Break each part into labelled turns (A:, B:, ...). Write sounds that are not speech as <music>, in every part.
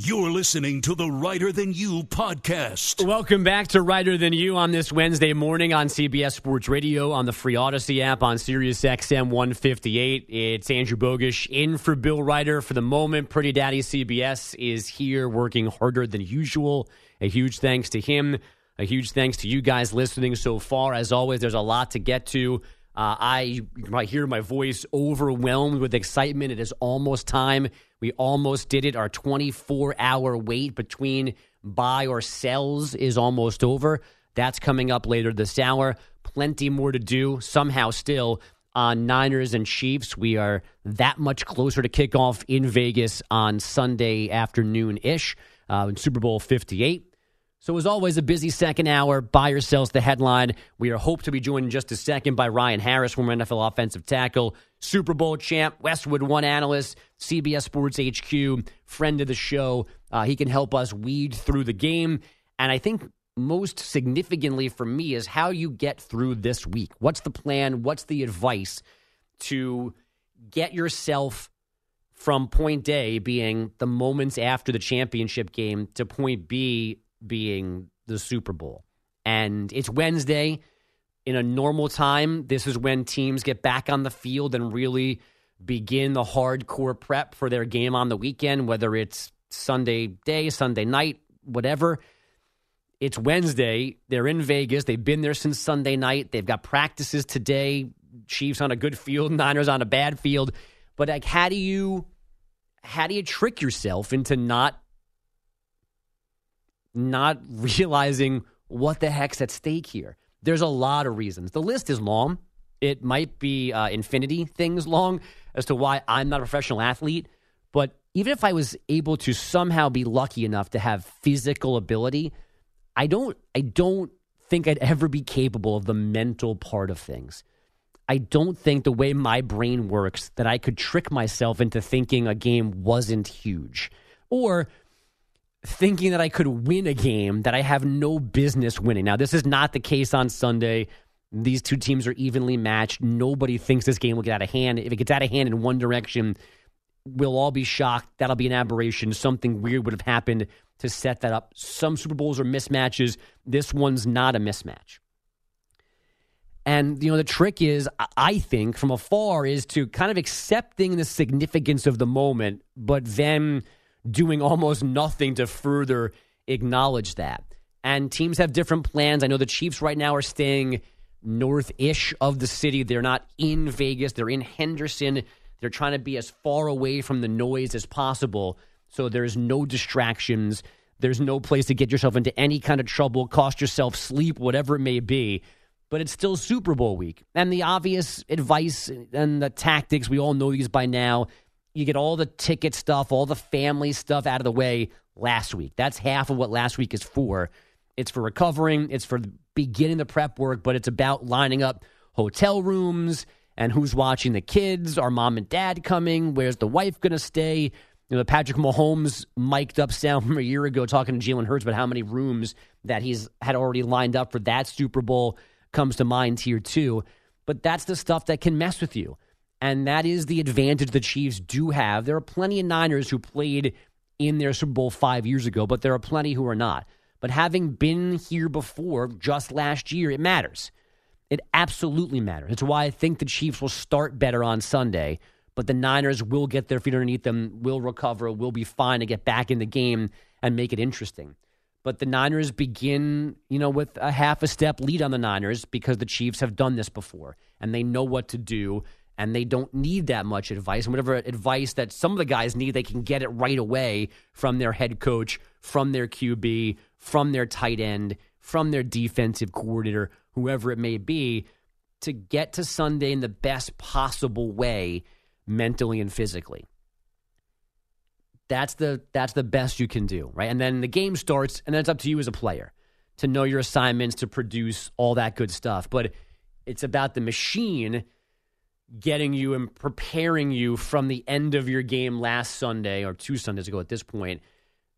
A: You're listening to the Reiter Than You podcast.
B: Welcome back to Reiter Than You on this Wednesday morning on CBS Sports Radio, on the free Odyssey app, on Sirius XM 158. It's Andrew Bogusch in for Bill Reiter for the moment. Pretty Daddy CBS is here working harder than usual. A huge thanks to him. A huge thanks to you guys listening so far. As always, there's a lot to get to. Uh, I might hear my voice overwhelmed with excitement. It is almost time. We almost did it. Our 24 hour wait between buy or sells is almost over. That's coming up later this hour. Plenty more to do. Somehow, still on Niners and Chiefs. We are that much closer to kickoff in Vegas on Sunday afternoon ish, uh, Super Bowl 58. So, as always, a busy second hour. Buy or sells the headline. We are hoped to be joined in just a second by Ryan Harris, former NFL offensive tackle, Super Bowl champ, Westwood One analyst, CBS Sports HQ, friend of the show. Uh, he can help us weed through the game. And I think most significantly for me is how you get through this week. What's the plan? What's the advice to get yourself from point A, being the moments after the championship game, to point B, being the Super Bowl. And it's Wednesday. In a normal time, this is when teams get back on the field and really begin the hardcore prep for their game on the weekend, whether it's Sunday day, Sunday night, whatever. It's Wednesday. They're in Vegas. They've been there since Sunday night. They've got practices today. Chiefs on a good field, <laughs> Niners on a bad field. But like how do you how do you trick yourself into not not <laughs> realizing what the heck's at stake here. There's a lot of reasons. The list is long. It might be uh, infinity things long as to why I'm not a professional athlete. But even if I was able to somehow be lucky enough to have physical ability, I don't. I don't think I'd ever be capable of the mental part of things. I don't think the way my brain works that I could trick myself into thinking a game wasn't huge or thinking that I could win a game that I have no business winning. Now, this is not the case on Sunday. These two teams are evenly matched. Nobody thinks this game will get out of hand. If it gets out of hand in one direction, we'll all be shocked. That'll be an aberration. Something weird would have happened to set that up. Some Super Bowls are mismatches. This one's not a mismatch. And, you know, the trick is, I think, from afar, is to kind of accepting the significance of the moment, but then doing almost nothing to further acknowledge that. And teams have different plans. I know the Chiefs right now are staying north ish of the city. They're not in Vegas, they're in Henderson. They're trying to be as far away from the noise as possible. So there's no distractions. There's no place to get yourself into any kind of trouble, cost yourself sleep, whatever it may be. But it's still Super Bowl week. And the obvious advice and the tactics, we all know these by now you get all the ticket stuff, all the family stuff out of the way last week. That's half of what last week is for. It's for recovering, it's for beginning the prep work, but it's about lining up hotel rooms and who's watching the kids. Are mom and dad coming? Where's the wife going to stay? You know, the Patrick Mahomes mic'd up sound <laughs> from a year ago talking to Jalen Hurts about how many rooms that he's had already lined up for that Super Bowl comes to mind here too. But that's the stuff that can mess with you. And that is the advantage the Chiefs do have. There are plenty of Niners who played in their Super Bowl five years ago, but there are plenty who are not. But having been here before just last year, it matters. It absolutely matters. It's why I think the Chiefs will start better on Sunday, but the Niners will get their feet underneath them, will recover, will be fine to get back in the game and make it interesting. but the Niners begin, you know, with a half a step lead on the Niners because the Chiefs have done this before and they know what to do and they don't need that much advice. And whatever advice that some of the guys need, they can get it right away from their head coach, from their QB, from their tight end, from their defensive coordinator, whoever it may be, to get to Sunday in the best possible way, mentally and physically. That's the that's the best you can do, right? And then the game starts, and then it's up to you as a player to know your assignments, to produce all that good stuff. But it's about the machine getting you and preparing you from the end of your game last Sunday or two Sundays ago at this point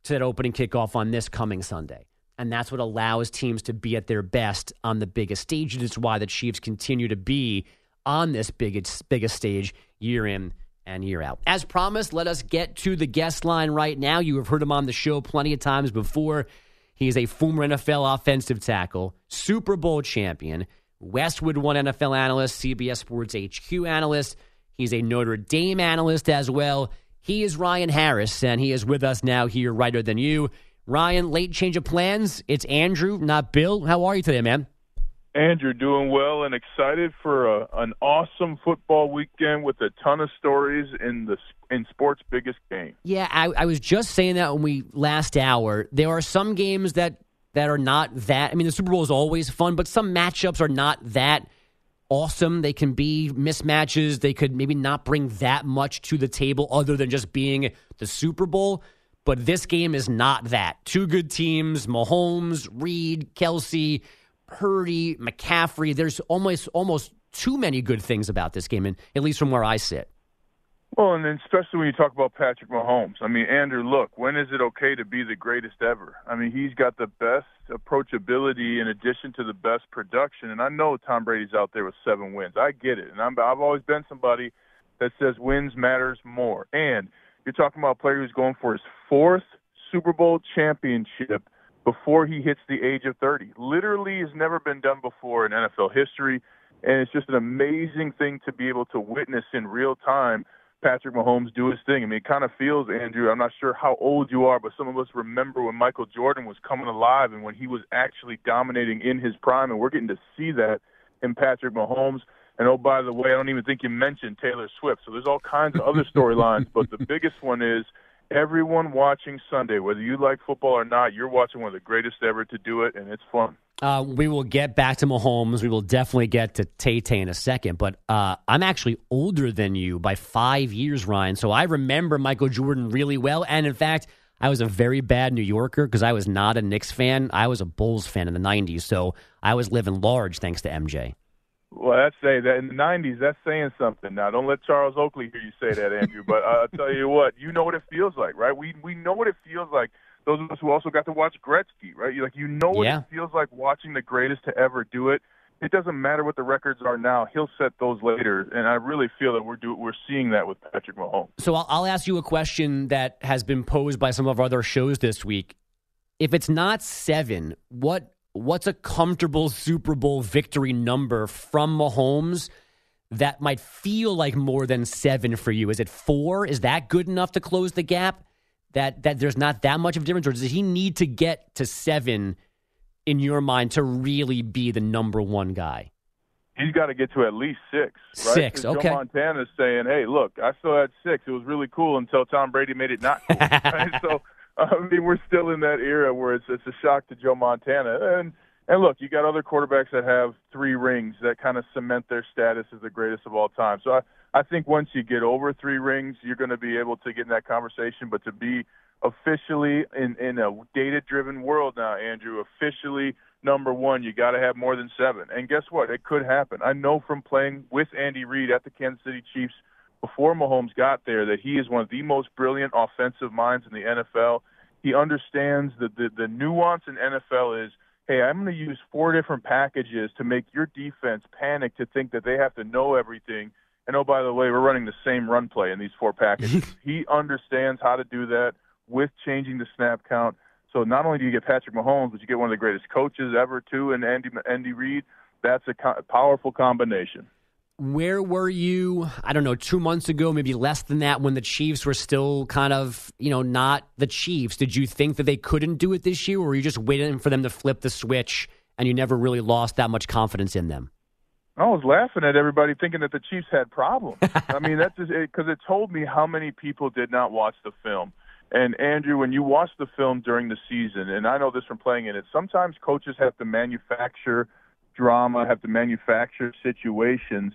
B: to that opening kickoff on this coming Sunday. And that's what allows teams to be at their best on the biggest stage. And it's why the Chiefs continue to be on this biggest, biggest stage year in and year out. As promised, let us get to the guest line right now. You have heard him on the show plenty of times before. He is a former NFL offensive tackle, Super Bowl champion, Westwood One NFL analyst, CBS Sports HQ analyst. He's a Notre Dame analyst as well. He is Ryan Harris, and he is with us now here, Reiter Than You. Ryan, late change of plans. It's Andrew, not Bill. How are you today, man?
C: Andrew, doing well and excited for a, an awesome football weekend with a ton of stories in the in sports' biggest game.
B: Yeah, I, I was just saying that when we last hour. There are some games that that are not that. I mean, the Super Bowl is always fun, but some matchups are not that awesome. They can be mismatches. They could maybe not bring that much to the table other than just being the Super Bowl. But this game is not that. Two good teams Mahomes, Reid, Kelce, Purdy, McCaffrey. There's almost almost too many good things about this game, and at least from where I sit.
C: Well, and then especially when you talk about Patrick Mahomes. I mean, Andrew, look, when is it okay to be the greatest ever? I mean, he's got the best approachability in addition to the best production. And I know Tom Brady's out there with seven wins. I get it. And I'm, I've always been somebody that says wins matters more. And you're talking about a player who's going for his fourth Super Bowl championship before he hits the age of 30. Literally has never been done before in NFL history. And it's just an amazing thing to be able to witness in real time – Patrick Mahomes do his thing. I mean, it kind of feels, Andrew, I'm not sure how old you are, but some of us remember when Michael Jordan was coming alive and when he was actually dominating in his prime, and we're getting to see that in Patrick Mahomes. And oh, by the way, I don't even think you mentioned Taylor Swift. So there's all kinds of other storylines, but the <laughs> biggest one is everyone watching Sunday, whether you like football or not, you're watching one of the greatest ever to do it, and it's fun.
B: Uh, we will get back to Mahomes. We will definitely get to Tay Tay in a second. But uh, I'm actually older than you by five years, Ryan. So I remember Michael Jordan really well. And in fact, I was a very bad New Yorker because I was not a Knicks fan. I was a Bulls fan in the 90s. So I was living large thanks to MJ.
C: Well, that's say that in the '90s. That's saying something. Now, don't let Charles Oakley hear you say that, Andrew. but uh, I'll tell you what, you know what it feels like, right? We we know what it feels like those of us who also got to watch Gretzky, right? You like you know what
B: yeah.
C: it feels like watching the greatest to ever do it. It doesn't matter what the records are now; he'll set those later, and I really feel that we're do, we're seeing that with Patrick Mahomes.
B: So I'll, I'll ask you a question that has been posed by some of our other shows this week. If it's not seven, what what's a comfortable Super Bowl victory number from Mahomes? that might feel like more than seven for you? Is it four? Is that good enough to close the gap? that that there's not that much of a difference, or does he need to get to seven in your mind to really be the number one guy?
C: He's got to get to at least six. Right?
B: Six, okay.
C: Joe Montana is saying, "Hey, look, I still had six. It was really cool until Tom Brady made it not cool." right? <laughs> <laughs> So, <laughs> I mean, we're still in that era where it's it's a shock to Joe Montana, and and look, you got other quarterbacks that have three rings that kind of cement their status as the greatest of all time. So I, I think once you get over three rings, you're going to be able to get in that conversation. But to be officially in in a data driven world now, Andrew, officially number one, you got to have more than seven. And guess what? It could happen. I know from playing with Andy Reid at the Kansas City Chiefs before Mahomes got there that he is one of the most brilliant offensive minds in the NFL. He understands that the, the nuance in NFL is hey, I'm going to use four different packages to make your defense panic to think that they have to know everything and oh, by the way, we're running the same run play in these four packages. <laughs> he understands how to do that with changing the snap count. So not only do you get Patrick Mahomes, but you get one of the greatest coaches ever too, and Andy Andy Reid. That's a co- powerful combination.
B: Where were you, I don't know, two months ago, maybe less than that, when the Chiefs were still kind of, you know, not the Chiefs? Did you think that they couldn't do it this year, or were you just waiting for them to flip the switch and you never really lost that much confidence in them?
C: I was laughing at everybody thinking that the Chiefs had problems. I mean, that's just because it, it told me how many people did not watch the film. And Andrew, when you watch the film during the season, and I know this from playing in it, sometimes coaches have to manufacture drama, have to manufacture situations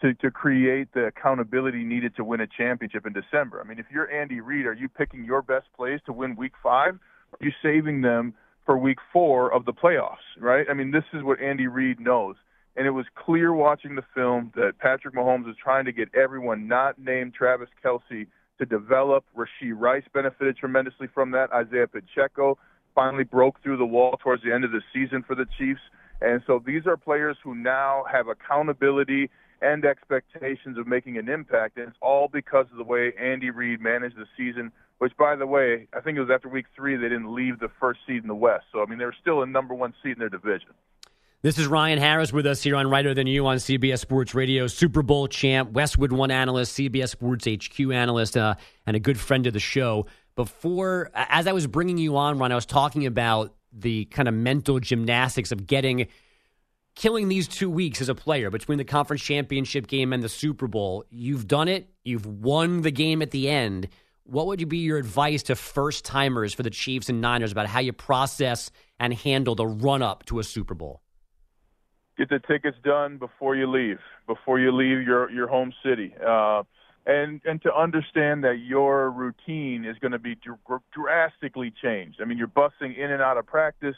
C: to, to create the accountability needed to win a championship in December. I mean, if you're Andy Reid, are you picking your best plays to win week five? Are you saving them for week four of the playoffs, right? I mean, this is what Andy Reid knows. And it was clear watching the film that Patrick Mahomes was trying to get everyone not named Travis Kelce to develop. Rashee Rice benefited tremendously from that. Isaiah Pacheco finally broke through the wall towards the end of the season for the Chiefs. And so these are players who now have accountability and expectations of making an impact. And it's all because of the way Andy Reid managed the season, which, by the way, I think it was after week three, they didn't leave the first seed in the West. So, I mean, they were still a number one seed in their division.
B: This is Ryan Harris with us here on Reiter Than You on CBS Sports Radio, Super Bowl champ, Westwood One analyst, CBS Sports HQ analyst, uh, and a good friend of the show. Before, as I was bringing you on, Ron, I was talking about the kind of mental gymnastics of getting killing these two weeks as a player between the conference championship game and the Super Bowl. You've done it. You've won the game at the end. What would be your advice to first timers for the Chiefs and Niners about how you process and handle the run up to a Super Bowl?
C: Get the tickets done before you leave. Before you leave your your home city. Uh, and and to understand that your routine is going to be dr- drastically changed. I mean, you're busing in and out of practice.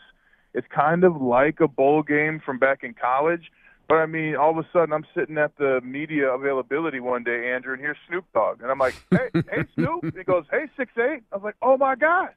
C: It's kind of like a bowl game from back in college. But I mean, all of a sudden, I'm sitting at the media availability one day, Andrew, and here's Snoop Dogg, and I'm like, "Hey, hey, Snoop!" He goes, "Hey, six eight. I was like, "Oh my god,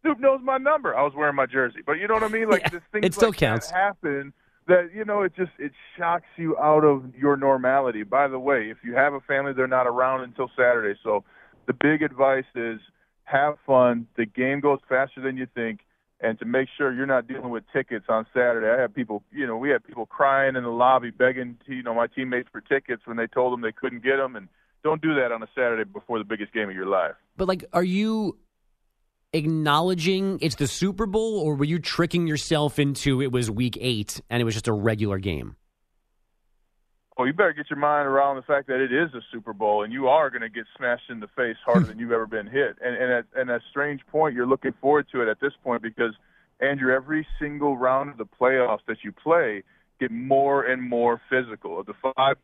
C: Snoop knows my number." I was wearing my jersey, but you know what I mean? Like
B: yeah,
C: this thing
B: it still
C: like
B: counts.
C: That happen that you know it just it shocks you out of your normality. By the way, if you have a family, they're not around until Saturday. So the big advice is have fun. The game goes faster than you think. And to make sure you're not dealing with tickets on Saturday, I had people, you know, we had people crying in the lobby begging, you know, my teammates for tickets when they told them they couldn't get them. And don't do that on a Saturday before the biggest game of your life.
B: But like, are you acknowledging it's the Super Bowl, or were you tricking yourself into it was Week Eight and it was just a regular game?
C: Oh, you better get your mind around the fact that it is a Super Bowl, and you are going to get smashed in the face harder than you've ever been hit. And and at, and at a strange point, you're looking forward to it at this point because Andrew, every single round of the playoffs that you play get more and more physical. Of the five,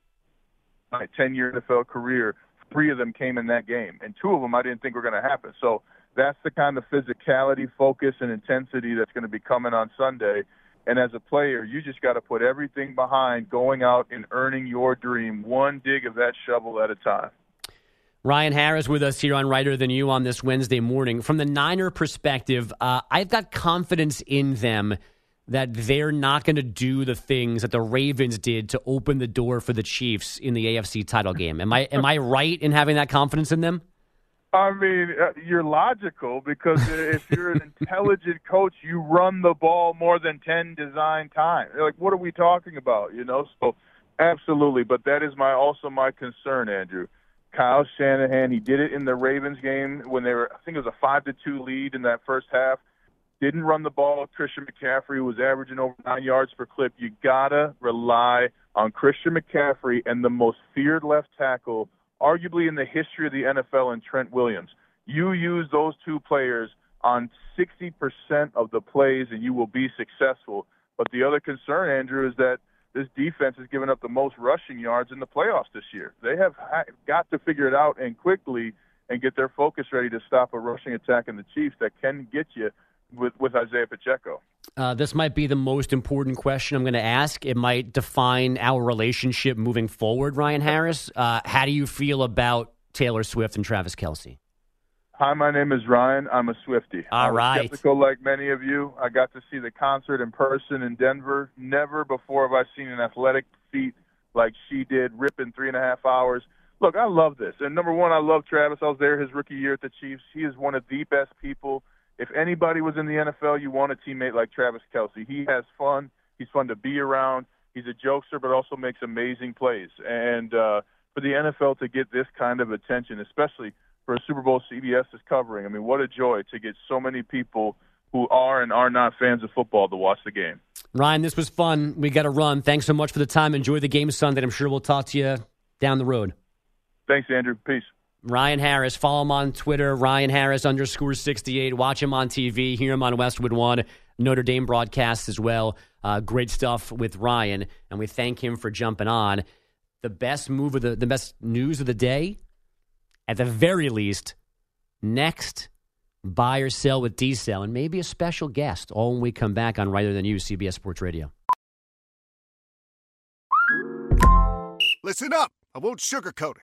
C: my ten-year NFL career, three of them came in that game, and two of them I didn't think were going to happen. So that's the kind of physicality, focus, and intensity that's going to be coming on Sunday. And as a player, you just got to put everything behind going out and earning your dream, one dig of that shovel at a time.
B: Ryan Harris with us here on Reiter Than You on this Wednesday morning. From the Niner perspective, uh, I've got confidence in them that they're not going to do the things that the Ravens did to open the door for the Chiefs in the AFC title game. Am I am I right in having that confidence in them?
C: I mean, uh, you're logical because if you're an <laughs> intelligent coach, you run the ball more than 10 design times. Like, what are we talking about, you know? So, absolutely. But that is my also my concern, Andrew. Kyle Shanahan, he did it in the Ravens game when they were, I think it was a 5 to 2 lead in that first half. Didn't run the ball. Christian McCaffrey was averaging over nine yards per clip. You got to rely on Christian McCaffrey and the most feared left tackle arguably in the history of the NFL and Trent Williams. You use those two players on 60% of the plays and you will be successful. But the other concern, Andrew, is that this defense has given up the most rushing yards in the playoffs this year. They have got to figure it out and quickly and get their focus ready to stop a rushing attack in the Chiefs that can get you with, with Isaiah Pacheco.
B: Uh, this might be the most important question I'm going to ask. It might define our relationship moving forward, Ryan Harris. Uh, how do you feel about Taylor Swift and Travis Kelce?
C: Hi, my name is Ryan. I'm a Swifty.
B: All
C: I'm
B: right.
C: Skeptical like many of you. I got to see the concert in person in Denver. Never before have I seen an athletic feat like she did, ripping three and a half hours. Look, I love this. And number one, I love Travis. I was there his rookie year at the Chiefs. He is one of the best people if anybody was in the NFL, you want a teammate like Travis Kelce. He has fun. He's fun to be around. He's a jokester, but also makes amazing plays. And uh, for the NFL to get this kind of attention, especially for a Super Bowl CBS is covering, I mean, what a joy to get so many people who are and are not fans of football to watch the game.
B: Ryan, this was fun. We got to run. Thanks so much for the time. Enjoy the game Sunday. I'm sure we'll talk to you down the road.
C: Thanks, Andrew. Peace.
B: Ryan Harris. Follow him on Twitter, Ryan Harris underscore 68. Watch him on TV, hear him on Westwood One, Notre Dame broadcasts as well. Uh, great stuff with Ryan, and we thank him for jumping on. The best move of the, the best news of the day, at the very least, next buy or sell with D cell, and maybe a special guest, all when we come back on Reiter Than You, CBS Sports Radio.
D: Listen up. I won't sugarcoat it.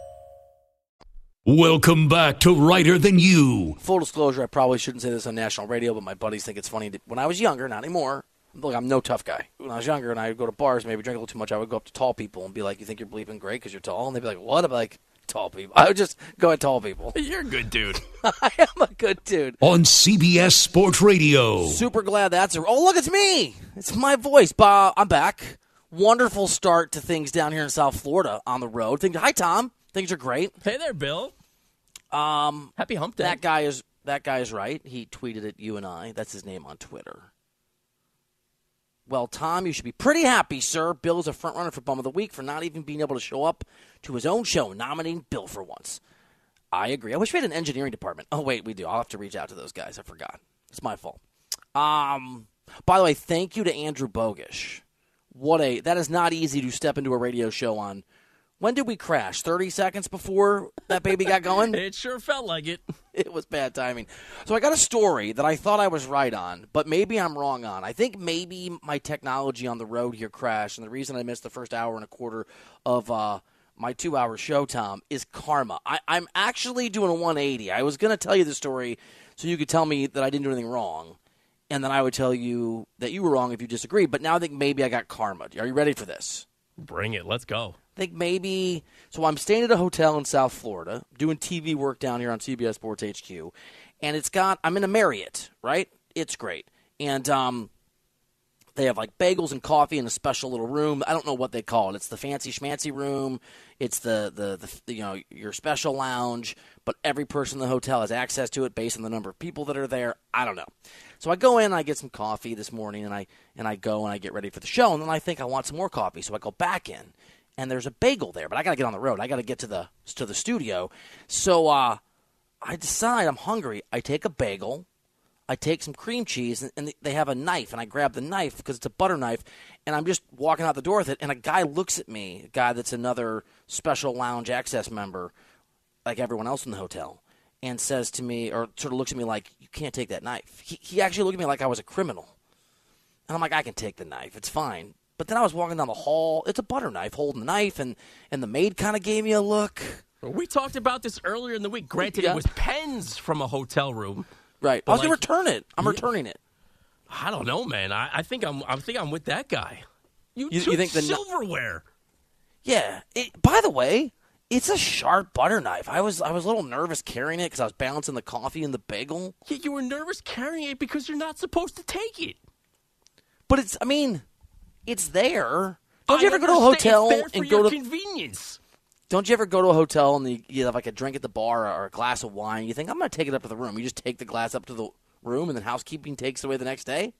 A: Welcome back to Reiter Than You.
E: Full disclosure, I probably shouldn't say this on national radio, but my buddies think it's funny. To, when I was younger, not anymore. Look, I'm no tough guy. When I was younger and I would go to bars, maybe drink a little too much, I would go up to tall people and be like, "You think you're bleeping great because you're tall?" And they'd be like, "What?" I'd be like, "Tall people." I would just go at tall people. <laughs>
F: You're a good dude. <laughs>
E: I am a good dude.
A: On CBS Sports Radio.
E: Super glad that's a. Oh, look, it's me. It's my voice. Bob, I'm back. Wonderful start to things down here in South Florida on the road. Think, hi, Tom. Things are great.
F: Hey there, Bill.
E: Um,
F: Happy hump day.
E: that guy is that guy is right. He tweeted at you and I. That's his name on Twitter. Well, Tom, you should be pretty happy, sir. Bill's a front runner for Bum of the Week for not even being able to show up to his own show, nominating Bill for once. I agree. I wish we had an engineering department. Oh wait, we do. I'll have to reach out to those guys. I forgot. It's my fault. Um, by the way, thank you to Andrew Bogusch. What a that is not easy to step into a radio show on. When did we crash? Thirty seconds before that baby got going. <laughs>
F: It sure felt like it.
E: it was bad timing. So I got a story that I thought I was right on, but maybe I'm wrong on. I think maybe my technology on the road here crashed, and the reason I missed the first hour and a quarter of uh, my two-hour show, Tom, is karma. I, I'm actually doing a 180. I was going to tell you the story so you could tell me that I didn't do anything wrong, and then I would tell you that you were wrong if you disagree. But now I think maybe I got karma. Are you ready for this?
F: Bring it. Let's go.
E: I think maybe so. I'm staying at a hotel in South Florida, doing TV work down here on CBS Sports HQ, and it's got. I'm in a Marriott, right? It's great, and um, they have like bagels and coffee in a special little room. I don't know what they call it. It's the fancy schmancy room. It's the the, the you know your special lounge, but every person in the hotel has access to it based on the number of people that are there. I don't know. So I go in, and I get some coffee this morning, and I and I go and I get ready for the show, and then I think I want some more coffee, so I go back in, and there's a bagel there, but I got to get on the road. I got to get to the to the studio. So uh, I decide I'm hungry. I take a bagel, I take some cream cheese, and, and they have a knife, and I grab the knife because it's a butter knife, and I'm just walking out the door with it, and a guy looks at me, a guy that's another special lounge access member, like everyone else in the hotel, and says to me, or sort of looks at me like, "You can't take that knife." He, he actually looked at me like I was a criminal, and I'm like, "I can take the knife. It's fine." But then I was walking down the hall. It's a butter knife, holding the knife, and and the maid kind of gave me a look.
F: We talked about this earlier in the week. Granted,
E: Yeah.
F: it was pens from a hotel room.
E: Right. I was gonna return it. I'm
F: Yeah.
E: returning it.
F: I don't know, man. I, I think I'm. I think I'm with that guy. You,
E: You- you think the
F: silverware?
E: Yeah. It, by the way, It's a sharp butter knife. I was I was a little nervous carrying it because I was balancing the coffee and the bagel.
F: Yeah, you were nervous carrying it because you're not supposed to take it.
E: But it's I mean, it's there. Don't
F: I
E: you ever go to a hotel
F: It's there for
E: and go to
F: convenience?
E: Don't you ever go to a hotel and you, you have like a drink at the bar or a glass of wine? You think I'm going to take it up to the room. You just take the glass up to the room, and then housekeeping takes it away the next day.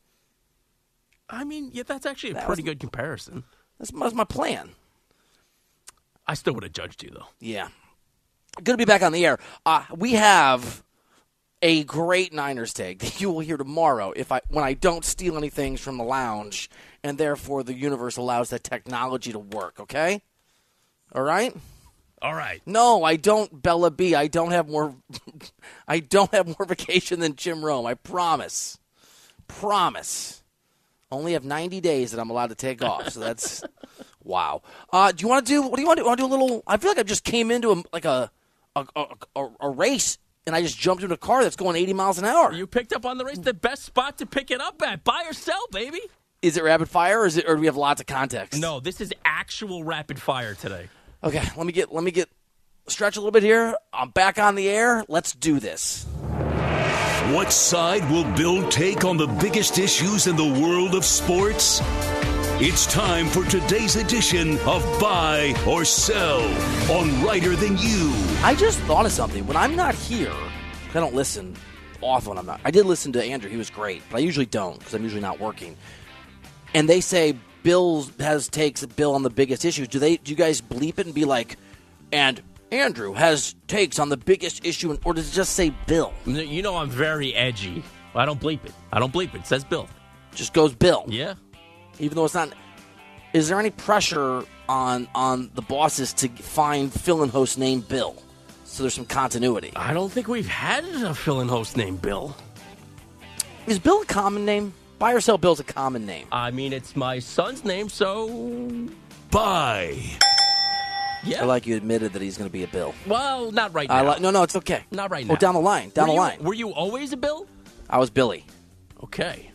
F: I mean, yeah, that's actually a
E: That
F: pretty
E: was-
F: good comparison.
E: That's that's my plan.
F: I still would have judged you though.
E: Yeah. Good to be back on the air. Uh, we have a great Niners take that you will hear tomorrow if I when I don't steal any things from the lounge and therefore the universe allows that technology to work, okay? All right?
F: All right.
E: No, I don't Bella B. I don't have more <laughs> I don't have more vacation than Jim Rome. I promise. Promise. Only have 90 days that I'm allowed to take off. So that's <laughs> wow. Uh, do you want to do what do you want to do? Want to do a little I feel like I just came into a, like a a, a a a race and I just jumped into a car that's going 80 miles an hour.
F: You picked up on the race. The best spot to pick it up at. Buy or sell, baby.
E: Is it rapid fire or is it or do we have lots of context?
F: No, this is actual rapid fire today.
E: Okay, let me get let me get stretch a little bit here. I'm back on the air. Let's do this.
A: What side will Bill take on the biggest issues in the world of sports? It's time for today's edition of Buy or Sell on Reiter Than You.
E: I just thought of something. When I'm not here, I don't listen often. I'm not. I did listen to Andrew. He was great, but I usually don't because I'm usually not working. And they say Bill has takes Bill on the biggest issues. Do they? Do you guys bleep it and be like, and Andrew has takes on the biggest issue, or does it just say Bill?
F: You know I'm very edgy. I don't bleep it. I don't bleep it. It says Bill.
E: Just goes Bill.
F: Yeah.
E: Even though it's not. Is there any pressure on on the bosses to find fill-in host named Bill? So there's some continuity.
F: I don't think we've had a fill-in host named Bill.
E: Is Bill a common name? Buy or sell Bill's a common name.
F: I mean, it's my son's name, so
A: Buy.
F: yeah.
E: I like you admitted that he's going to be a Bill.
F: well, not right now.
E: I like no, no, it's okay.
F: Not right
E: Oh,
F: now.
E: down the line, down
F: were
E: the
F: you,
E: line.
F: Were you always a Bill?
E: I was Billy.
F: Okay.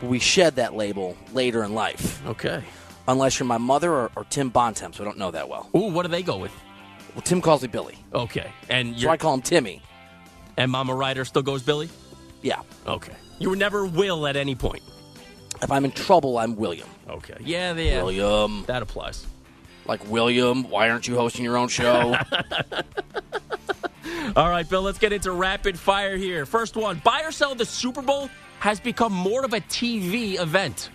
E: But we shed that label later in life,
F: Okay.
E: unless you're my mother or, or Tim Bontemps. So I don't know that well.
F: Ooh, what do they go with?
E: Well, Tim calls me Billy,
F: Okay. And
E: so I call him Timmy.
F: and Mama Reiter still goes Billy?
E: Yeah.
F: Okay. You were never Will at any point.
E: If I'm in trouble, I'm William.
F: Okay. Yeah, yeah.
E: William,
F: That applies.
E: like William. Why aren't you hosting your own show? <laughs>
F: All right, Bill, let's get into rapid fire here. First one buy or sell the Super Bowl has become more of a TV event.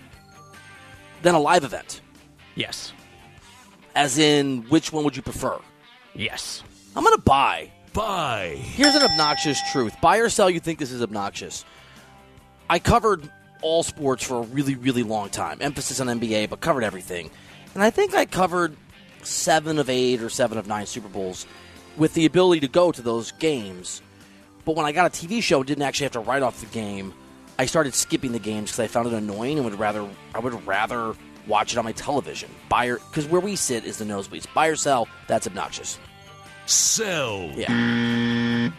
E: than a live event,
F: Yes.
E: as in which one would you prefer?
F: Yes.
E: I'm going to buy.
A: Buy.
E: Here's an obnoxious truth. Buy or sell, you think this is obnoxious. I covered all sports for a really, really long time. Emphasis on NBA, but covered everything. And I think I covered seven of eight or seven of nine Super Bowls with the ability to go to those games. But when I got a TV show and didn't actually have to write off the game, I started skipping the games because I found it annoying and would rather I would rather watch it on my television. Buy or because where we sit is the nosebleeds. Buy or sell, that's obnoxious.
A: Sell.
E: Yeah.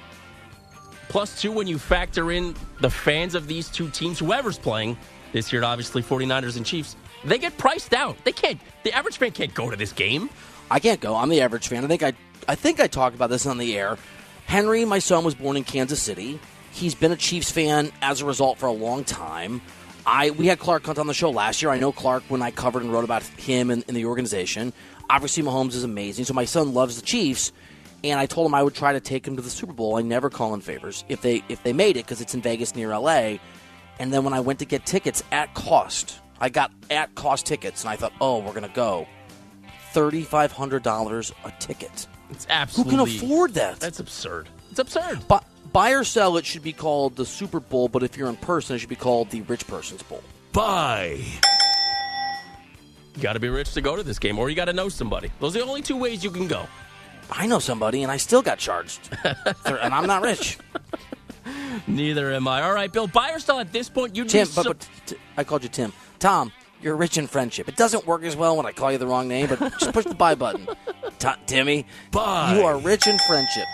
F: Plus, two, when you factor in the fans of these two teams, whoever's playing this year, obviously 49ers and Chiefs, they get priced out. They can't, the average fan can't go to this game.
E: I can't go. I'm the average fan. I think I I think I talked about this on the air. Henry, my son, was born in Kansas City. He's been a Chiefs fan as a result for a long time. I we had Clark Hunt on the show last year. I know Clark when I covered and wrote about him and, and the organization. Obviously, Mahomes is amazing. So my son loves the Chiefs, and I told him I would try to take him to the Super Bowl. I never call in favors if they if they made it because it's in Vegas near LA. And then when I went to get tickets at cost, I got at cost tickets, and I thought, oh, we're gonna go thirty five hundred dollars a ticket.
F: It's absolutely Who
E: can afford that?
F: That's absurd. It's absurd.
E: Bu- buy or sell, it should be called the Super Bowl, but if you're in person, it should be called the Rich Person's Bowl.
A: Buy.
F: You got to be rich to go to this game, or you got to know somebody. Those are the only two ways you can go.
E: I know somebody, and I still got charged, and I'm not rich. <laughs>
F: Neither am I. All right, Bill, buy or sell at this point, you'd
E: Tim,
F: be
E: but,
F: su-
E: but t- I called you Tim. Tom, you're rich in friendship. It doesn't work as well when I call you the wrong name, but just push the buy button. <laughs> T- Timmy,
A: Buy.
E: you are rich in friendship.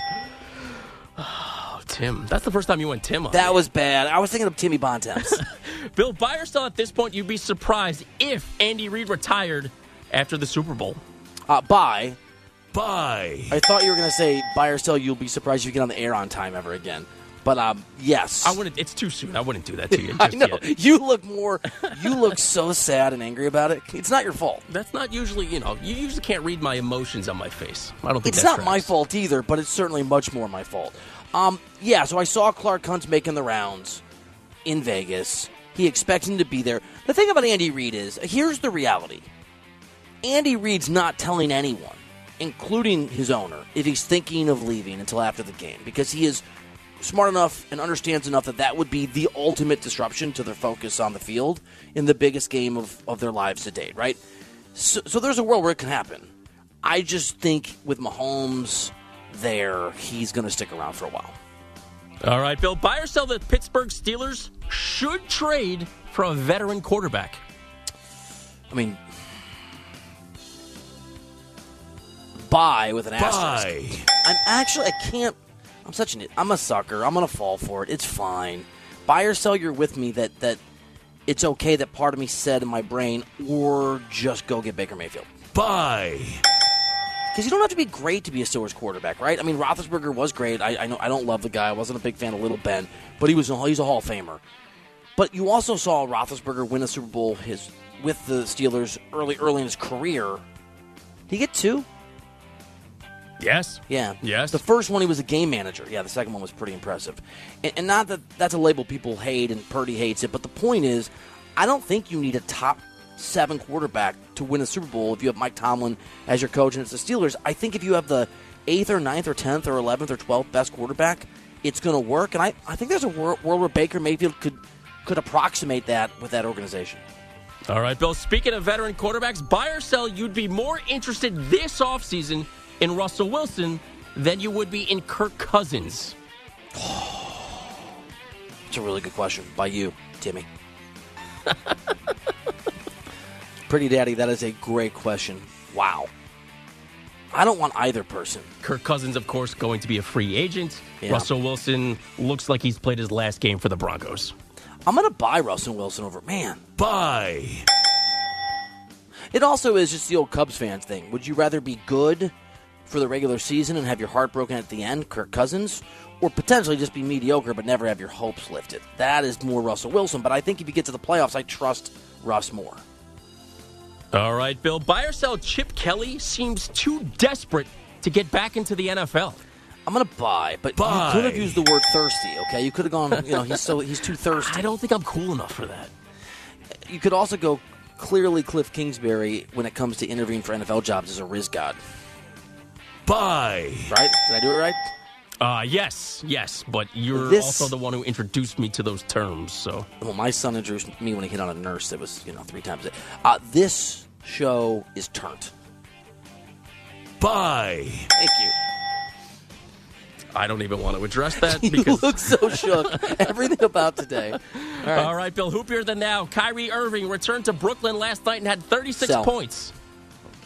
F: Tim. That's the first time you went Tim on
E: That
F: me.
E: was bad. I was thinking of Timmy Bontemps. <laughs>
F: Bill, buy or at this point, you'd be surprised if Andy Reid retired after the Super Bowl.
E: uh, bye.
A: Buy.
E: I thought you were going to say buy or. You'll be surprised if you get on the air on time ever again. But um, yes,
F: I wouldn't. It's too soon. I wouldn't do that to you. <laughs>
E: I know
F: yet.
E: you look more. You look so sad and angry about it. It's not your fault.
F: That's not usually. You know, you usually can't read my emotions on my face. I don't think
E: It's
F: that
E: not my fault either, but it's certainly much more my fault. Um, yeah, so I saw Clark Hunt making the rounds in Vegas. He expects him to be there. The thing about Andy Reid is, here's the reality: Andy Reid's not telling anyone, including his owner, if he's thinking of leaving until after the game, because he is smart enough and understands enough that that would be the ultimate disruption to their focus on the field in the biggest game of, of their lives to date, right? So, so there's a world where it can happen. I just think with Mahomes there, he's going to stick around for a while.
F: All right, Bill. Buy or sell the Pittsburgh Steelers should trade for a veteran quarterback.
E: I mean, buy with an asterisk.
A: Buy.
E: I'm actually, I can't. I'm such an. I'm a sucker. I'm gonna fall for it. It's fine. Buy or sell. You're with me. That that it's okay. That part of me said in my brain, or just go get Baker Mayfield.
A: Buy.
E: Because you don't have to be great to be a Steelers quarterback, right? I mean, Roethlisberger was great. I, I know I don't love the guy. I wasn't a big fan of Little Ben, but he was a, he's a Hall of Famer. But you also saw Roethlisberger win a Super Bowl his with the Steelers early early in his career. Did he get two?
F: Yes.
E: Yeah.
F: Yes.
E: The first one he was a game manager. Yeah, the second one was pretty impressive. And, and not that that's a label people hate and Purdy hates it, but the point is, I don't think you need a top seven quarterback to win a Super Bowl if you have Mike Tomlin as your coach and it's the Steelers. I think if you have the eighth or ninth or tenth or eleventh or twelfth best quarterback, it's going to work. And I, I think there's a wor- world where Baker Mayfield could could approximate that with that organization.
F: All right, Bill. Speaking of veteran quarterbacks, buy or sell, you'd be more interested this offseason in Russell Wilson than you would be in Kirk Cousins.
E: It's a really good question by you, Timmy. <laughs> Pretty Daddy, that is a great question. Wow. I don't want either person.
F: Kirk Cousins, of course, going to be a free agent.
E: Yeah.
F: Russell Wilson looks like he's played his last game for the Broncos.
E: I'm going to buy Russell Wilson over. Man,
A: Buy.
E: it also is just the old Cubs fans thing. Would you rather be good for the regular season and have your heart broken at the end, Kirk Cousins, or potentially just be mediocre but never have your hopes lifted? That is more Russell Wilson. But I think if you get to the playoffs, I trust Russ more.
F: All right, Bill. Buy or sell, Chip Kelly seems too desperate to get back into the NFL.
E: I'm going to buy, but
A: Buy.
E: you could have used the word thirsty. Okay, you could have gone. You know, he's so he's too thirsty.
F: I don't think I'm cool enough for that.
E: You could also go clearly Cliff Kingsbury when it comes to interviewing for NFL jobs as a Riz God,
A: Buy.
E: right? Did I do it right?
F: Uh, yes, yes, but you're
E: This-
F: also the one who introduced me to those terms, so.
E: Well, my son introduced me when he hit on a nurse that was, you know, three times a. Uh, this show is turned.
A: Bye.
E: Thank you.
F: I don't even want to address <laughs> that
E: You
F: because.
E: look so shook. <laughs> Everything about today. All right.
F: All right, Bill. Hoopier than now. Kyrie Irving returned to Brooklyn last night and had 36
E: Sell.
F: points.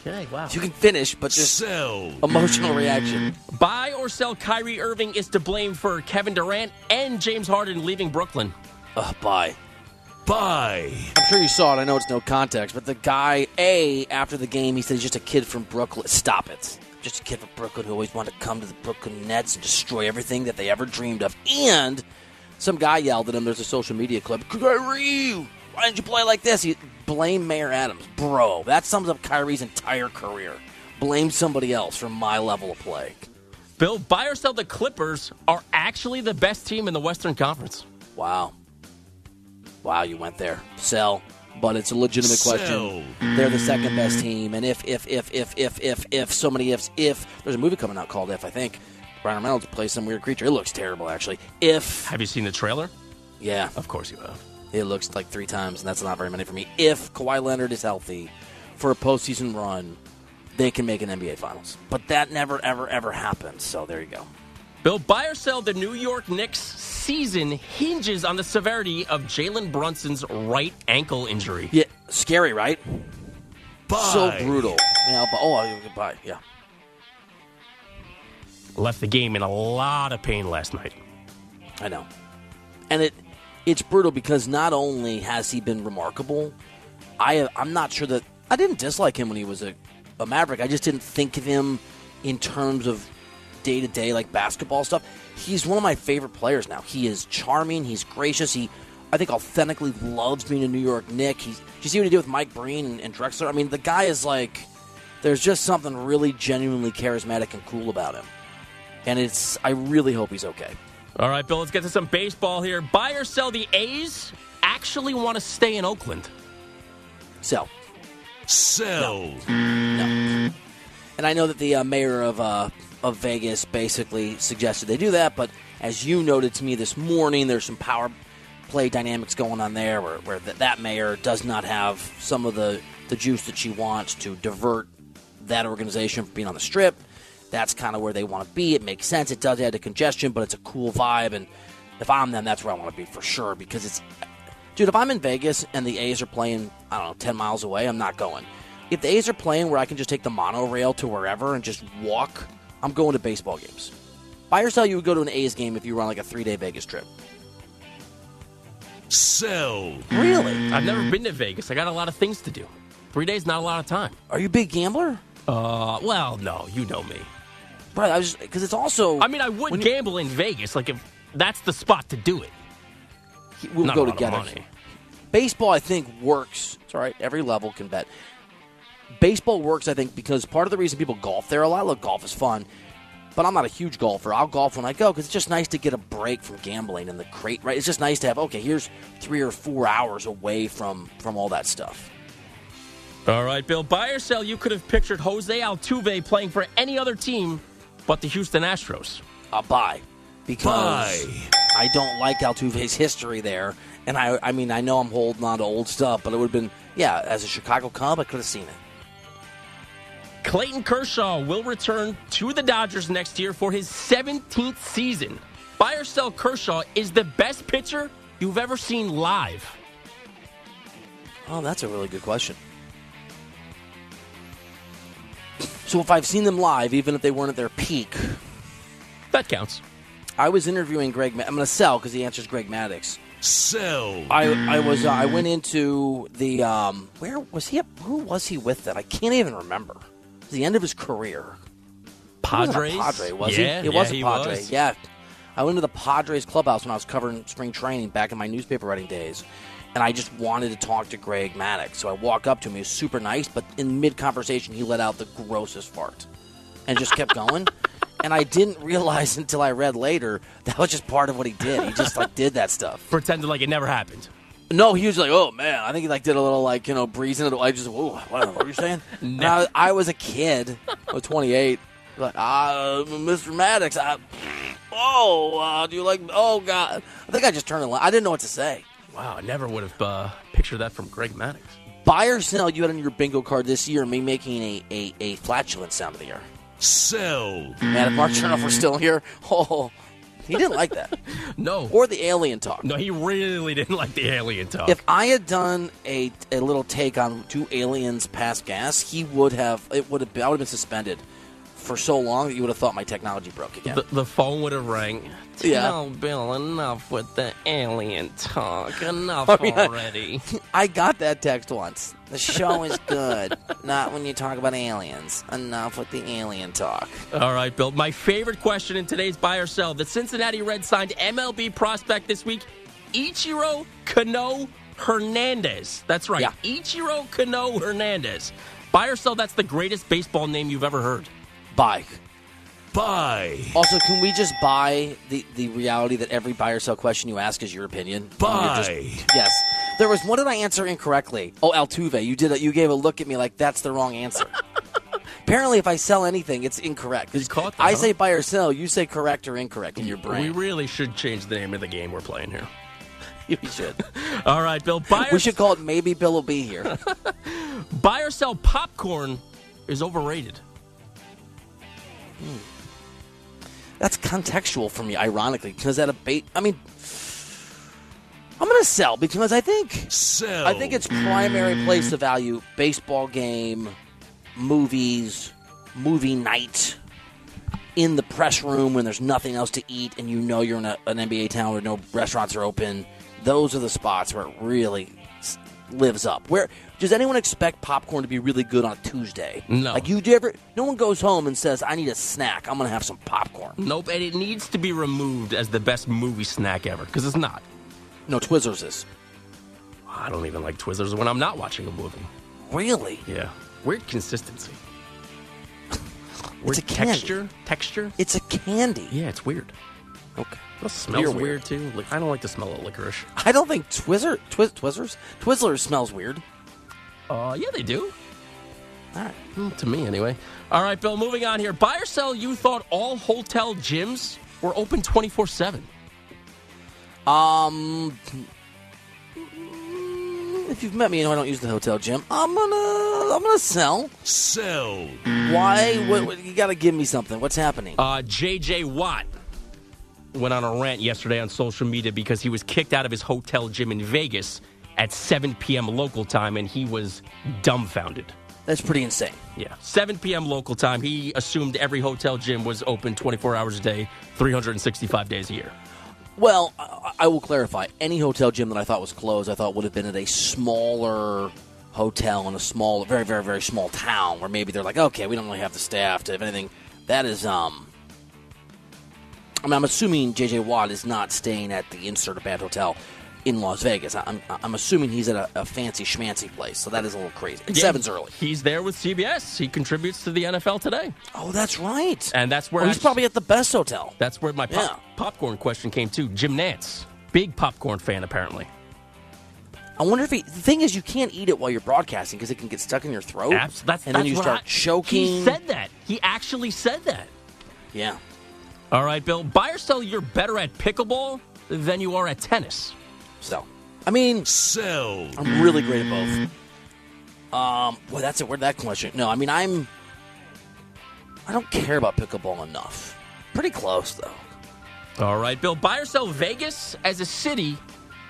F: Okay, wow.
E: You can finish, but just
A: Sell.
E: emotional reaction.
F: Buy or sell Kyrie Irving is to blame for Kevin Durant and James Harden leaving Brooklyn.
E: Ugh, bye.
A: Buy.
E: I'm sure you saw it. I know it's no context, but the guy, A, after the game, he said he's just a kid from Brooklyn. Stop it. Just a kid from Brooklyn who always wanted to come to the Brooklyn Nets and destroy everything that they ever dreamed of. And some guy yelled at him. There's a social media clip. Kyrie, why didn't you play like this? He blame Mayor Adams. Bro, that sums up Kyrie's entire career. Blame somebody else for my level of play.
F: Bill, buy or sell the Clippers are actually the best team in the Western Conference.
E: Wow. Wow, you went there. Sell. But it's a legitimate
A: Sell.
E: question. They're the second best team. And if, if, if, if, if, if, if, so many ifs, if, there's a movie coming out called If, I think. Ryan Reynolds plays some weird creature. It looks terrible, actually. If,
F: Have you seen the trailer?
E: yeah,
F: Of course you have.
E: It looks like three times, and that's not very many for me. If Kawhi Leonard is healthy for a postseason run, they can make an NBA Finals. But that never, ever, ever happens. So there you go.
F: Bill, buy or sell the New York Knicks season hinges on the severity of Jalen Brunson's right ankle injury.
E: Yeah, scary, right?
A: Buy.
E: So brutal. Yeah, but, oh, goodbye. Yeah.
F: Left the game in a lot of pain last night.
E: I know. And it it's brutal because not only has he been remarkable, I I'm not sure that I didn't dislike him when he was a, a Maverick. I just didn't think of him in terms of day to day like basketball stuff. He's one of my favorite players now. He is charming. He's gracious. He, I think, authentically loves being a New York Knick. He's. You see what he did with Mike Breen and, and Drexler? I mean, the guy is like. There's just something really genuinely charismatic and cool about him, and it's. I really hope he's okay.
F: All right, Bill, let's get to some baseball here. Buy or sell the A's actually want to stay in Oakland?
E: Sell.
A: Sell. No.
E: And I know that the uh, mayor of uh, of Vegas basically suggested they do that, but as you noted to me this morning, there's some power play dynamics going on there where, where th- that mayor does not have some of the, the juice that she wants to divert that organization from being on the strip. That's kind of where they want to be. It makes sense. It does add to congestion, but it's a cool vibe. And if I'm them, that's where I want to be for sure because it's. Dude, if I'm in Vegas and the A's are playing, I don't know, 10 miles away, I'm not going. If the A's are playing where I can just take the monorail to wherever and just walk, I'm going to baseball games. Buy or sell, you would go to an A's game if you were on like a three day Vegas trip.
A: Sell.
E: Really?
F: I've never been to Vegas. I got a lot of things to do. Three days, not a lot of time.
E: Are you a big gambler?
F: Uh, well, no, you know me.
E: Right, I was because it's also.
F: I mean, I would
E: when you-
F: gamble in Vegas, like if that's the spot to do it.
E: we'll
F: Not
E: go
F: a lot of
E: together. Baseball, I think, works. It's all right. Every level can bet. Baseball works, I think, because part of the reason people golf there a lot. Look, golf is fun, but I'm not a huge golfer. I'll golf when I go because it's just nice to get a break from gambling and the crate. Right? It's just nice to have. Okay, here's three or four hours away from from all that stuff.
F: All right, Bill. Buy or sell, you could have pictured Jose Altuve playing for any other team but the Houston Astros.
E: I'll buy because
A: Buy.
E: I don't like Altuve's history there. And I, I mean, I know I'm holding on to old stuff, but it would have been, yeah, as a Chicago Cub, I could have seen it.
F: Clayton Kershaw will return to the Dodgers next year for his 17th season. Buy or sell Kershaw is the best pitcher you've ever seen live.
E: Oh, that's a really good question. So if I've seen them live, even if they weren't at their peak,
F: That counts.
E: I was interviewing Greg. Ma- I'm going to sell because the answer is Greg Maddux.
A: Sell.
E: I I was uh, I went into the um where was he? Who was he with? That I can't even remember. It was the end of his career. He a
F: Padres?
E: Padre, was
F: Yeah,
E: he? It
F: yeah,
E: was a
F: he
E: Padre.
F: was.
E: Yeah. I went to the Padres clubhouse when I was covering spring training back in my newspaper writing days, and I just wanted to talk to Greg Maddux. So I walk up to him. He was super nice, but in mid conversation, he let out the grossest fart and just kept going. <laughs> and I didn't realize until I read later that was just part of what he did. He just like did that stuff. <laughs>
F: Pretended like it never happened.
E: No, he was like, "Oh man," I think he like did a little like you know breezing it. I just, whoa, what, what were you saying? <laughs> And I, I was a kid, I was 28. Like, ah, Mr. Maddux, I, oh, uh, do you like? Oh God, I think I just turned. I didn't know what to say.
F: Wow, I never would have uh, pictured that from Greg Maddux.
E: Buy or sell? You had on your bingo card this year me making a a, a flatulence sound of the year.
A: Sell.
E: Man, if Mark Chernoff were still here, <laughs> oh, he didn't like that. <laughs>
F: No.
E: Or the alien talk.
F: No, he really didn't like the alien talk.
E: If I had done a, a little take on two aliens pass gas, he would have it would have been, I would have been suspended for so long that you would have thought my technology broke again.
F: the, the phone would have rang.
E: Yeah.
F: Tell Bill enough with the alien talk. <laughs> Enough
E: I mean,
F: already. <laughs>
E: I got that text once. The show is good, <laughs> not when you talk about aliens. Enough with the alien talk.
F: All right, Bill. My favorite question in today's buy or sell: The Cincinnati Reds signed MLB prospect this week, Ichiro Cano Hernandez. That's right,
E: Yeah.
F: Ichiro Cano Hernandez. Buy or sell? That's the greatest baseball name you've ever heard.
E: Buy.
A: Buy.
E: Also, can we just buy the, the reality that every buy or sell question you ask is your opinion? You're just-
A: Buy.
E: yes. There was one did I answer incorrectly? Oh, Altuve. You did. A, you gave a look at me like that's the wrong answer. <laughs> Apparently, if I sell anything, it's incorrect.
F: You caught that,
E: I
F: huh?
E: say buy or sell. You say correct or incorrect in your brain.
F: We really should change the name of the game we're playing here. <laughs>
E: we should. <laughs>
F: All right, Bill. Buy or,
E: We should call it maybe Bill will be here.
F: buy or sell popcorn is overrated.
E: That's contextual for me, ironically, because at a bait, I mean, I'm going to sell because I think
A: Sell.
E: I think its primary place of value: baseball game, movies, movie night, in the press room when there's nothing else to eat, and you know you're in a, an NBA town where no restaurants are open. Those are the spots where it really, lives up. Where does anyone expect popcorn to be really good on a Tuesday?
F: No.
E: Like you do ever? No one goes home and says, "I need a snack. I'm gonna have some popcorn."
F: Nope, and it needs to be removed as the best movie snack ever because it's not.
E: No, Twizzlers is.
F: I don't even like Twizzlers when I'm not watching a movie.
E: Really?
F: Yeah, weird consistency. Weird
E: a candy.
F: texture. Texture.
E: It's a candy.
F: Yeah, it's weird.
E: Okay.
F: It smells weird.
E: weird.
F: too. Like, I don't like the smell of licorice.
E: I don't think Twizzer, Twiz, Twizzlers, Twizzlers smells weird.
F: Uh, yeah, they do.
E: All right.
F: To me, anyway. All right, Bill. Moving on here. Buy or sell? You thought all hotel gyms were open twenty four seven.
E: Um, if you've met me, you know I don't use the hotel gym. I'm gonna, I'm gonna sell.
A: Sell.
E: Why? What, what, you got to give me something. What's happening?
F: Uh, J.J. Watt went on a rant yesterday on social media because he was kicked out of his hotel gym in Vegas at 7 p.m. local time, and he was dumbfounded.
E: That's pretty insane.
F: Yeah, 7 p.m. local time. He assumed every hotel gym was open 24 hours a day, 365 days a year.
E: Well, I, will clarify. Any hotel gym that I thought was closed, I thought would have been at a smaller hotel in a small, very, very, very small town where maybe they're like, okay, we don't really have the staff to, have anything. That is, um, I mean, I'm assuming JJ Watt is not staying at the insert a bad hotel in Las Vegas. I'm, I'm assuming he's at a, a fancy schmancy place, so that is a little crazy.
F: Yeah,
E: Seven's early.
F: He's there with CBS. He contributes to the NFL today,
E: Oh, that's right.
F: and that's where
E: Oh, he's
F: actu-
E: probably at the best hotel.
F: that's where my pop-
E: Yeah.
F: popcorn question came to. Jim Nantz, big popcorn fan apparently.
E: I wonder if he, the thing is, you can't eat it while you're broadcasting because it can get stuck in your throat,
F: Abs- that's,
E: and
F: that's
E: then you start
F: I-
E: choking.
F: He said that. He actually said that.
E: yeah.
F: All right, Bill. Buy or sell? You're better at pickleball than you are at tennis.
E: So, I mean,
A: Sell.
E: I'm really great at both. Um, boy, that's it. Where'd that question? No, I mean, I'm. I don't care about pickleball enough. Pretty close though.
F: All right, Bill. Buy or sell? Vegas as a city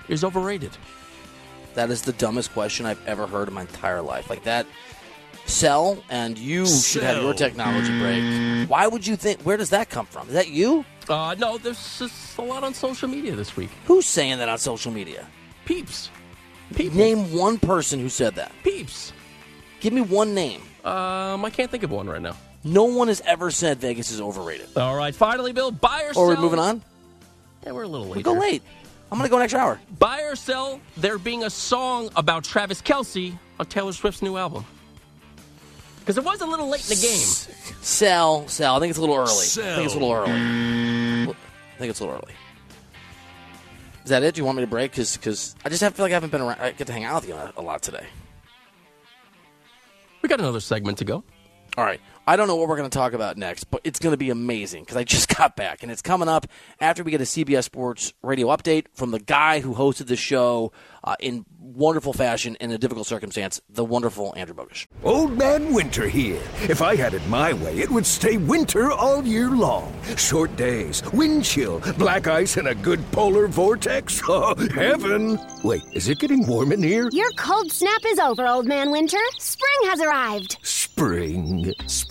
F: is overrated.
E: That is the dumbest question I've ever heard in my entire life. Like that. Sell, and you should have your technology break. Why would you think? Where does that come from? Is that you?
F: Uh, no, there's just a lot on social media this week.
E: Who's saying that on social media?
F: Peeps. People.
E: Name one person who said that.
F: Peeps.
E: Give me one name.
F: Um, I can't think of one right now.
E: No one has ever said Vegas is overrated.
F: All right, finally, Bill. Buy or sell.
E: Or
F: sell?
E: we're moving on.
F: Yeah, we're a little late.
E: We go late. I'm gonna go next hour.
F: Buy or sell? There being a song about Travis Kelce on Taylor Swift's new album. Because it was a little late in the game.
E: Sell, sell. I think it's a little early.
A: Sell.
E: I think it's a little early. I think it's a little early. Is that it? Do you want me to break? Because I just have, feel like I haven't been around. I get to hang out with you a, a lot today.
F: We got another segment to go.
E: All right. I don't know what we're going to talk about next, but it's going to be amazing because I just <laughs> got back. And it's coming up after we get a CBS Sports radio update from the guy who hosted the show uh, in wonderful fashion in a difficult circumstance, the wonderful Andrew Bogusch.
G: Old Man Winter here. If I had it my way, it would stay winter all year long. Short days, wind chill, black ice, and a good polar vortex. <laughs> Oh, heaven! Wait, is it getting warm in here?
H: Your cold snap is over, Old Man Winter. Spring has arrived.
G: Spring.
I: Spring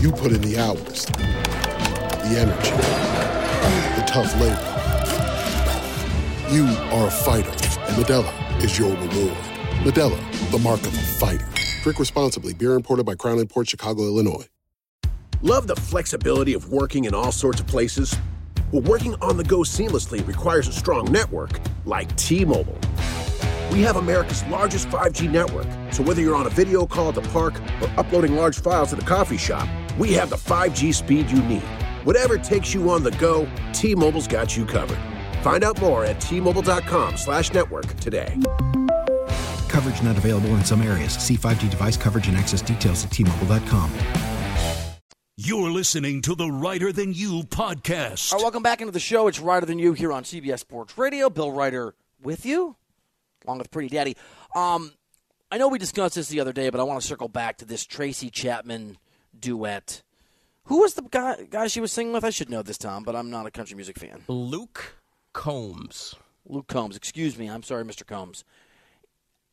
J: You put in the hours, the energy, the tough labor. You are a fighter, and Modelo is your reward. Modelo, the mark of a fighter. Drink responsibly. Beer imported by Crown Port Chicago, Illinois.
K: Love the flexibility of working in all sorts of places? Well, working on the go seamlessly requires a strong network like T Mobile. We have America's largest 5G network. So whether you're on a video call at the park or uploading large files at a coffee shop, we have the 5G speed you need. Whatever takes you on the go, T-Mobile's got you covered. Find out more at T-Mobile.com slash network today.
L: Coverage not available in some areas. See 5G device coverage and access details at T-Mobile.com.
A: You're listening to the Reiter Than You podcast.
E: All right, welcome back into the show. It's Reiter Than You here on CBS Sports Radio. Bill Reiter with you, along with Pretty Daddy. Um, I know we discussed this the other day, but I want to circle back to this Tracy Chapman duet. Who was the guy, guy she was singing with? I should know this, Tom, but I'm not a country music fan.
F: Luke Combs.
E: Luke Combs. Excuse me. I'm sorry, Mr. Combs.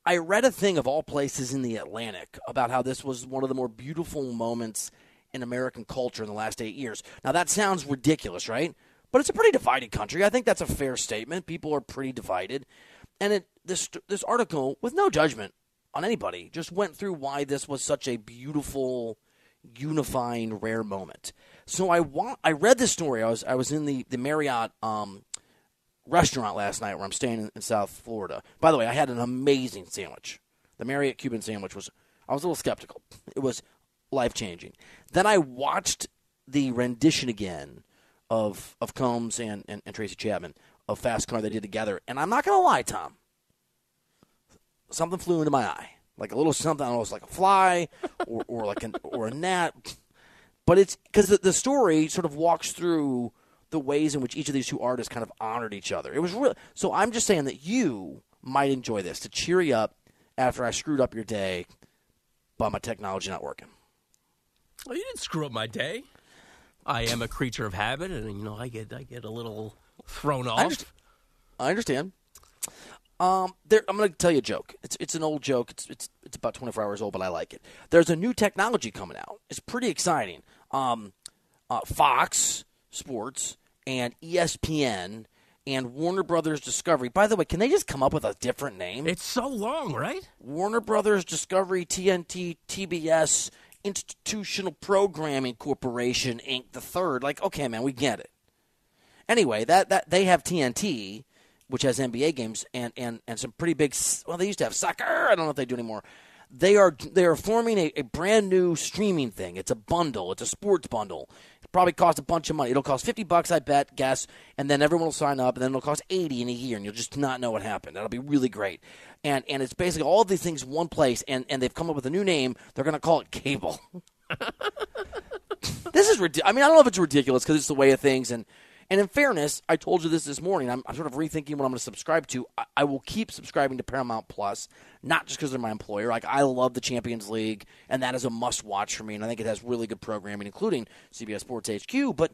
E: I read a thing of all places in the Atlantic about how this was one of the more beautiful moments in American culture in the last eight years. Now, that sounds ridiculous, right? But it's a pretty divided country. I think that's a fair statement. People are pretty divided. And it, this, this article, with no judgment on anybody, just went through why this was such a beautiful, unifying, rare moment. So I want, I read this story. I was I was in the the Marriott um, restaurant last night where I'm staying in, in South Florida. By the way, I had an amazing sandwich. The Marriott Cuban sandwich was. I was a little skeptical. It was life changing. Then I watched the rendition again of of Combs and, and, and Tracy Chapman of Fast Car they did together, and I'm not gonna lie, Tom. Something flew into my eye, like a little something. I don't know, it's like a fly or, or like an or a gnat. But it's because the, the story sort of walks through the ways in which each of these two artists kind of honored each other. It was real. So I'm just saying that you might enjoy this to cheer you up after I screwed up your day by my technology not working.
F: Well, you didn't screw up my day. I am a creature of habit, and you know I get I get a little thrown off.
E: I understand. I understand. Um, there, I'm going to tell you a joke. It's it's an old joke. It's it's it's about 24 hours old, but I like it. There's a new technology coming out. It's pretty exciting. Um, uh, Fox Sports and ESPN and Warner Brothers Discovery. By the way, can they just come up with a different name?
F: It's so long, right?
E: Warner Brothers Discovery TNT TBS Institutional Programming Corporation Inc. The third. Like, okay, man, we get it. Anyway, that that they have TNT, which has NBA games and and and some pretty big. Well, they used to have soccer. I don't know if they do anymore. They are they are forming a, a brand new streaming thing. It's a bundle. It's a sports bundle. It probably costs a bunch of money. It'll cost fifty bucks, I bet, guess, and then everyone will sign up, and then it'll cost eighty in a year, and you'll just not know what happened. That'll be really great. And and it's basically all of these things in one place, and and they've come up with a new name. They're going to call it cable. <laughs> this is ridiculous. I mean, I don't know if it's ridiculous because it's the way of things, and and in fairness, I told you this this morning. I'm, I'm sort of rethinking what I'm going to subscribe to. I, I will keep subscribing to Paramount Plus, not just because they're my employer. Like I love the Champions League, and that is a must watch for me. And I think it has really good programming, including CBS Sports HQ. But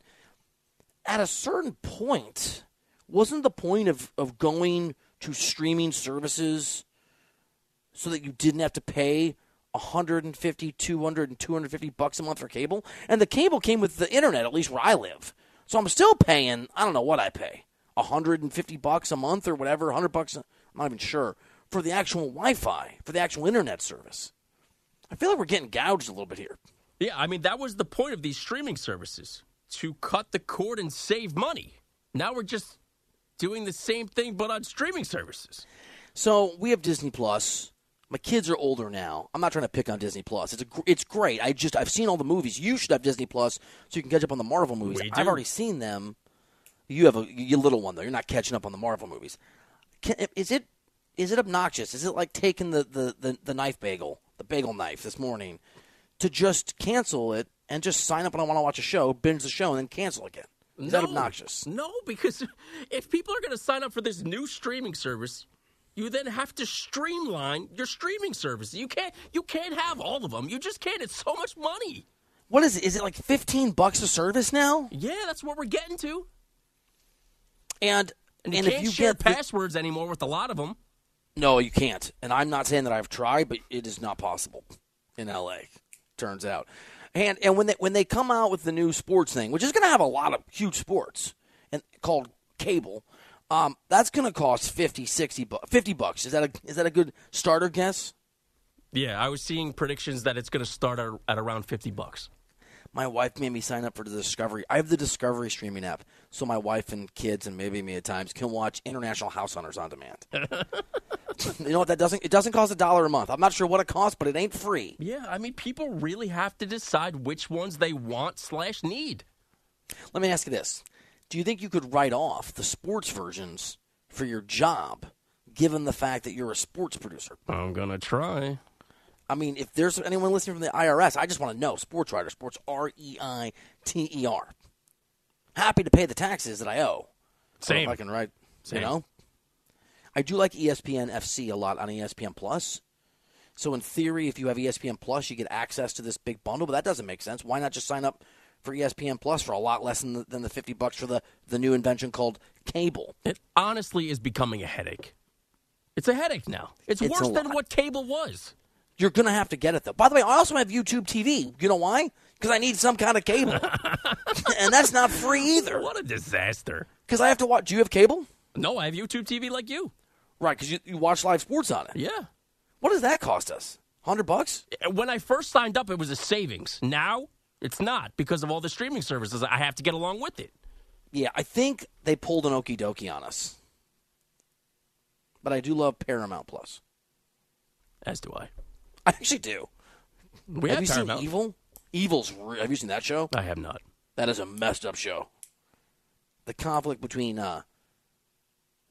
E: at a certain point, wasn't the point of of going to streaming services so that you didn't have to pay 150 200 and 250 bucks a month for cable and the cable came with the internet at least where i live so i'm still paying i don't know what i pay 150 bucks a month or whatever 100 bucks i'm not even sure for the actual wi-fi for the actual internet service i feel like we're getting gouged a little bit here
F: Yeah, I mean that was the point of these streaming services to cut the cord and save money. Now we're just doing the same thing but on streaming services.
E: So we have Disney Plus. My kids are older now. I'm not trying to pick on Disney Plus. It's a, it's great. I just I've seen all the movies. You should have Disney Plus so you can catch up on the Marvel movies. I've already seen them. You have a you little one though. You're not catching up on the Marvel movies. Can, is it is it obnoxious? Is it like taking the, the, the, the knife bagel, the bagel knife this morning, to just cancel it and just sign up when I want to watch a show, binge the show, and then cancel again? Is that obnoxious?
F: No, because <laughs> if people are going to sign up for this new streaming service, you then have to streamline your streaming service. You can't you can't have all of them. You just can't. It's so much money.
E: What is it? Is it like 15 bucks a service now?
F: Yeah, that's what we're getting to.
E: And
F: And,
E: and
F: you
E: if
F: can't
E: you
F: share
E: get the-
F: passwords anymore with a lot of them.
E: No, you can't. And I'm not saying that I've tried, but it is not possible in LA. Turns out. And and when they when they come out with the new sports thing, which is going to have a lot of huge sports and called cable, um, that's going to cost 50, 60 bu- 50 bucks. Is that a is that a good starter guess?
F: Yeah, I was seeing predictions that it's going to start at, at around fifty bucks.
E: My wife made me sign up for the Discovery. I have the Discovery streaming app, so my wife and kids and maybe me at times can watch International House Hunters on demand. <laughs> you know what that doesn't? It doesn't cost a dollar a month. I'm not sure what it costs, but it ain't free.
F: Yeah, I mean, people really have to decide which ones they want slash need.
E: Let me ask you this: Do you think you could write off the sports versions for your job, given the fact that you're a sports producer?
F: I'm gonna try.
E: I mean, if there's anyone listening from the IRS, I just want to know. Sports writer, sports R E I T E R. Happy to pay the taxes that I owe.
F: Same.
E: if I can write,
F: Same.
E: you know. I do like ESPN FC a lot on ESPN Plus. So in theory, if you have ESPN Plus, you get access to this big bundle. But that doesn't make sense. Why not just sign up for ESPN Plus for a lot less than the, than the fifty bucks for the the new invention called cable?
F: It honestly is becoming a headache. It's a headache now. It's,
E: It's
F: worse than what cable was.
E: You're gonna have to get it though. By the way, I also have YouTube TV. You know why? Because I need some kind of cable, <laughs> and that's not free either.
F: What a disaster.
E: Because I have to watch. Do you have cable?
F: No, I have YouTube TV like you.
E: Right, because you, you watch live sports on it.
F: Yeah.
E: What does that cost us? Hundred bucks?
F: When I first signed up, it was a savings. Now it's not because of all the streaming services. I have to get along with it.
E: Yeah, I think they pulled an okie dokie on us. But I do love Paramount Plus.
F: As do I.
E: I actually do.
F: We
E: have you
F: Paramount.
E: seen Evil? Evil's. Re- have you seen that show?
F: I have not.
E: That is a messed up show. The conflict between uh,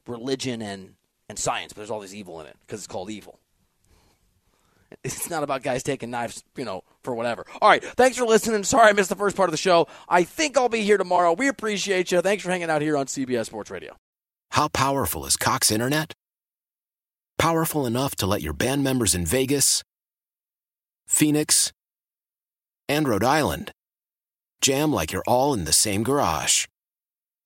E: religion and and science, but there's all this evil in it because it's called evil. It's not about guys taking knives, you know, for whatever. All right, thanks for listening. Sorry I missed the first part of the show. I think I'll be here tomorrow. We appreciate you. Thanks for hanging out here on CBS Sports Radio.
M: How powerful is Cox Internet? Powerful enough to let your band members in Vegas, Phoenix, and Rhode Island jam like you're all in the same garage.